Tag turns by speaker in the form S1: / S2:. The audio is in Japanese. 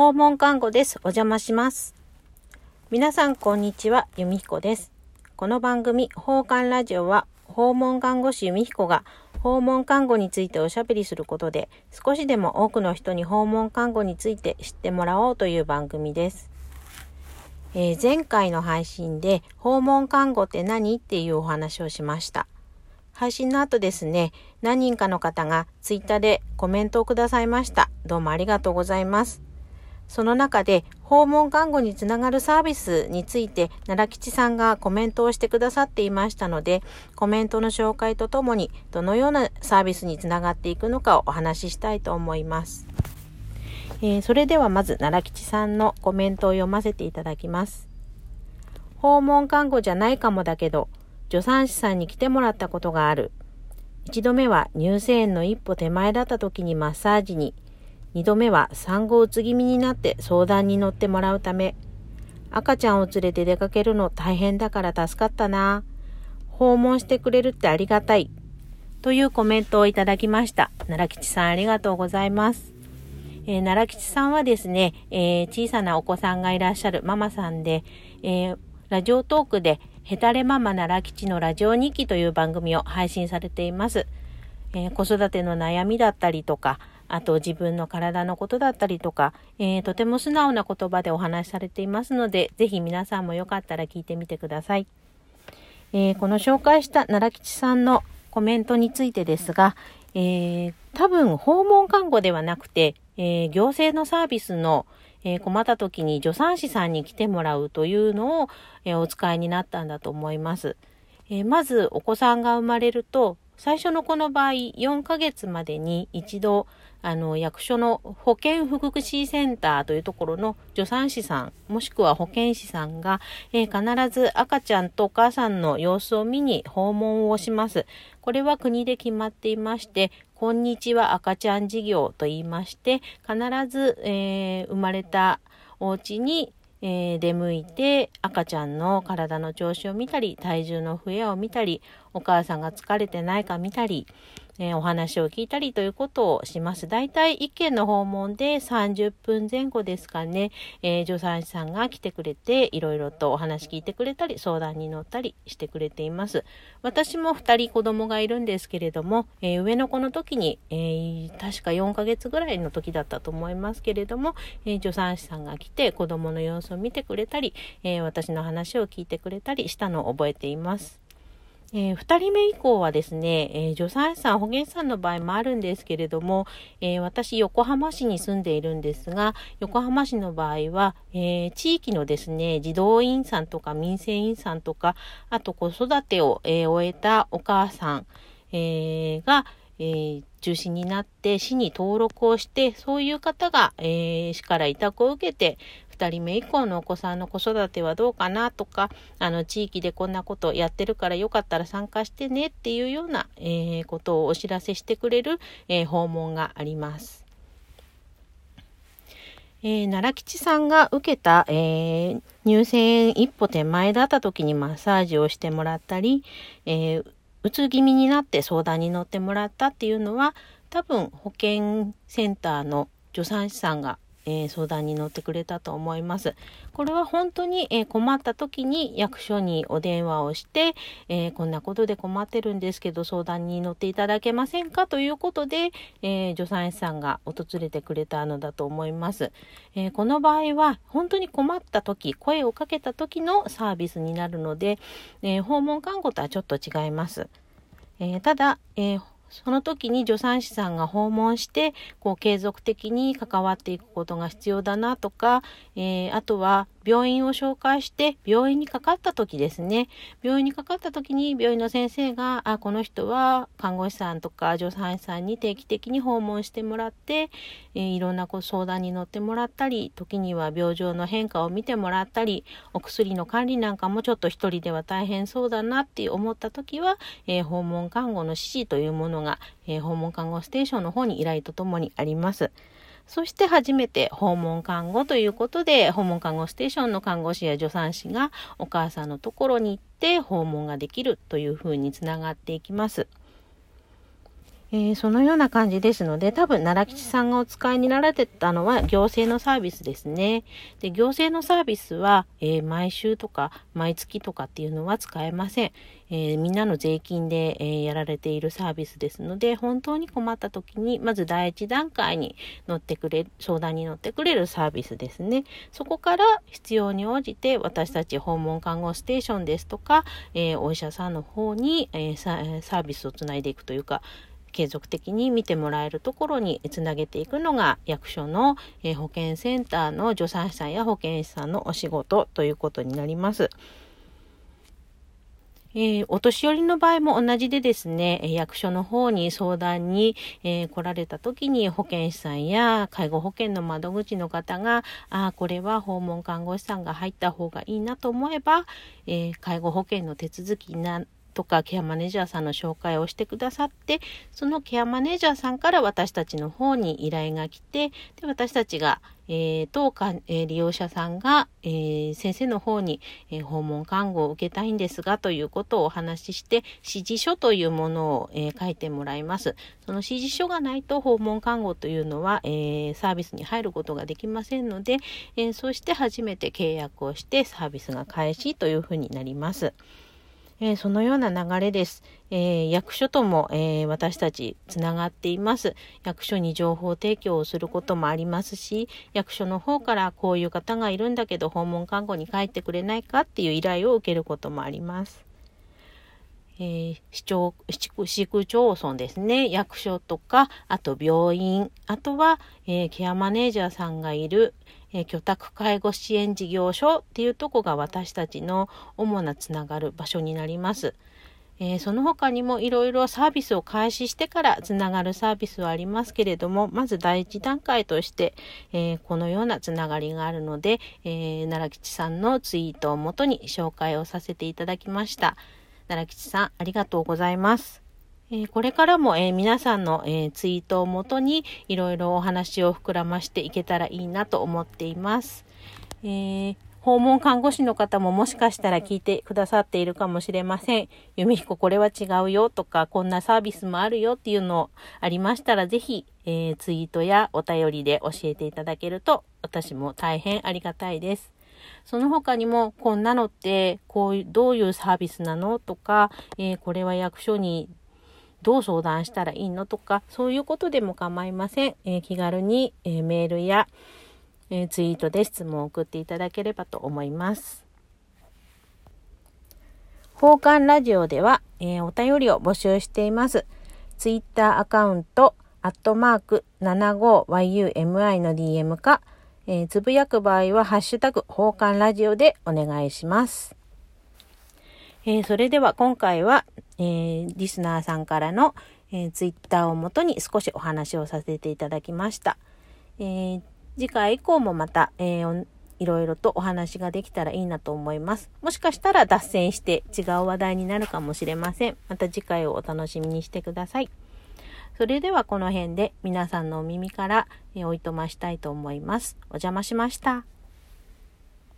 S1: 訪問看護です。お邪魔します。皆さん、こんにちは。由美彦です。この番組、訪韓ラジオは、訪問看護師由美彦が訪問看護についておしゃべりすることで、少しでも多くの人に訪問看護について知ってもらおうという番組です。えー、前回の配信で、訪問看護って何？っていうお話をしました。配信の後ですね、何人かの方がツイッターでコメントをくださいました。どうもありがとうございます。その中で訪問看護につながるサービスについて奈良吉さんがコメントをしてくださっていましたので、コメントの紹介とともにどのようなサービスにつながっていくのかをお話ししたいと思います。えー、それではまず奈良吉さんのコメントを読ませていただきます。訪問看護じゃないかもだけど、助産師さんに来てもらったことがある。一度目は乳腺炎の一歩手前だった時にマッサージに、二度目は産後うつ気味になって相談に乗ってもらうため、赤ちゃんを連れて出かけるの大変だから助かったな。訪問してくれるってありがたい。というコメントをいただきました。奈良吉さんありがとうございます。えー、奈良吉さんはですね、えー、小さなお子さんがいらっしゃるママさんで、えー、ラジオトークでヘタレママ奈良吉のラジオ日記という番組を配信されています。え、子育ての悩みだったりとか、あと自分の体のことだったりとか、えー、とても素直な言葉でお話しされていますので、ぜひ皆さんもよかったら聞いてみてください。えー、この紹介した奈良吉さんのコメントについてですが、えー、多分訪問看護ではなくて、え行政のサービスのえー、困った時に助産師さんに来てもらうというのを、え、お使いになったんだと思います。え、まずお子さんが生まれると、最初の子の場合、4ヶ月までに一度、あの、役所の保健福祉センターというところの助産師さん、もしくは保健師さんが、えー、必ず赤ちゃんとお母さんの様子を見に訪問をします。これは国で決まっていまして、こんにちは赤ちゃん事業と言いまして、必ず、えー、生まれたお家に、えー、出向いて赤ちゃんの体の調子を見たり、体重の増えを見たり、お母さんが疲れてないか見たり、えー、お話を聞いたりということをします。大体1件の訪問で30分前後ですかね、えー、助産師さんが来てくれて、いろいろとお話聞いてくれたり、相談に乗ったりしてくれています。私も2人子供がいるんですけれども、えー、上の子の時に、えー、確か4ヶ月ぐらいの時だったと思いますけれども、え助産師さんが来て子供の様子を見てくれたり、え私の話を聞いてくれたりしたのを覚えています。えー、2人目以降はですね、えー、助産師さん、保健師さんの場合もあるんですけれども、えー、私、横浜市に住んでいるんですが、横浜市の場合は、えー、地域のですね、児童院さんとか民生院さんとか、あと子育てを、え終えたお母さん、えが、え中心になって市に登録をして、そういう方が、え市から委託を受けて、2人目以降のお子さんの子育てはどうかなとか、あの、地域でこんなことやってるからよかったら参加してねっていうような、えー、ことをお知らせしてくれる、えー、訪問があります。えー、奈良吉さんが受けた、えー、入選一歩手前だった時にマッサージをしてもらったり、えー、うつ気味になって相談に乗ってもらったっていうのは、多分保健センターの助産師さんがえー、相談に乗ってくれたと思います。これは本当に、えー、困った時に役所にお電話をして、えー、こんなことで困ってるんですけど相談に乗っていただけませんか？ということで、え助産師さんが訪れてくれたのだと思います。えこの場合は本当に困った時、声をかけた時のサービスになるので、え訪問看護とはちょっと違います。えただ、えーその時に助産師さんが訪問して、こう継続的に関わっていくことが必要だなとか、えー、あとは病院を紹介して、病院にかかった時ですね。病院にかかった時に病院の先生が、あ、この人は看護師さんとか助産師さんに定期的に訪問してもらって、えー、いろんなこ相談に乗ってもらったり、時には病状の変化を見てもらったり、お薬の管理なんかもちょっと一人では大変そうだなって思った時は、えー、訪問看護の指示というものが、えー、訪問看護ステーションの方に依頼とともにあります。そして初めて訪問看護ということで、訪問看護ステーションの看護師や助産師がお母さんのところに行って訪問ができるというふうにつながっていきます。えー、そのような感じですので、多分奈良吉さんがお使いになられてたのは行政のサービスですね。で、行政のサービスは、えー、毎週とか毎月とかっていうのは使えません。えー、みんなの税金で、え、やられているサービスですので、本当に困った時に、まず第一段階に乗ってくれる、相談に乗ってくれるサービスですね。そこから必要に応じて私たち訪問看護ステーションですとか、えお医者さんの方に、えサービスをつないでいくというか、継続的に見てもらえるところにつなげていくのが役所の、え保健センターの助産師さんや保健師さんのお仕事ということになります。えー、お年寄りの場合も同じでですね、役所の方に相談に、えー、来られた時に保健師さんや介護保険の窓口の方が、ああ、これは訪問看護師さんが入った方がいいなと思えば、えー、介護保険の手続きなとかケアマネージャーさんの紹介をしてくださってそのケアマネージャーさんから私たちの方に依頼が来てで私たちが、えー、当か、えー、利用者さんが、えー、先生の方に、えー、訪問看護を受けたいんですがということをお話しして指示書というものを、えー、書いてもらいます。その指示書がないと訪問看護というのは、えー、サービスに入ることができませんので、えー、そして初めて契約をしてサービスが開始というふうになります。えー、そのような流れです。えー、役所とも、えー、私たちつながっています。役所に情報提供をすることもありますし、役所の方からこういう方がいるんだけど訪問看護に帰ってくれないかっていう依頼を受けることもあります。えー、市町、市区町村ですね、役所とか、あと病院、あとは、えー、ケアマネージャーさんがいる、えー、居宅介護支援事業所っていうとこが私たちの主なつながる場所になります。えー、その他にもいろいろサービスを開始してからつながるサービスはありますけれども、まず第一段階として、えー、このようなつながりがあるので、えー、奈良吉さんのツイートをもとに紹介をさせていただきました。奈良吉さん、ありがとうございます。えこれからも、え皆さんの、えツイートをもとにいろいろお話を膨らましていけたらいいなと思っています。えー、訪問看護師の方ももしかしたら聞いてくださっているかもしれません。弓彦これは違うよとか、こんなサービスもあるよっていうのありましたら、ぜひ、えー、ツイートやお便りで教えていただけると、私も大変ありがたいです。その他にも、こんなのって、こういう、どういうサービスなのとか、えー、これは役所にどう相談したらいいのとか、そういうことでも構いません。えー、気軽に、えー、メールや、えー、ツイートで質問を送っていただければと思います。奉還ラジオでは、えお便りを募集しています。ツイッターアカウント、アットマーク 75yumi の DM か、えつぶやく場合は、ハッシュタグ、奉還ラジオでお願いします。えー、それでは今回は、えー、リスナーさんからの、えー、ツイッターをもとに少しお話をさせていただきました。えー、次回以降もまた、えー、いろいろとお話ができたらいいなと思います。もしかしたら脱線して違う話題になるかもしれません。また次回をお楽しみにしてください。それではこの辺で皆さんのお耳から、えおいとましたいと思います。お邪魔しました。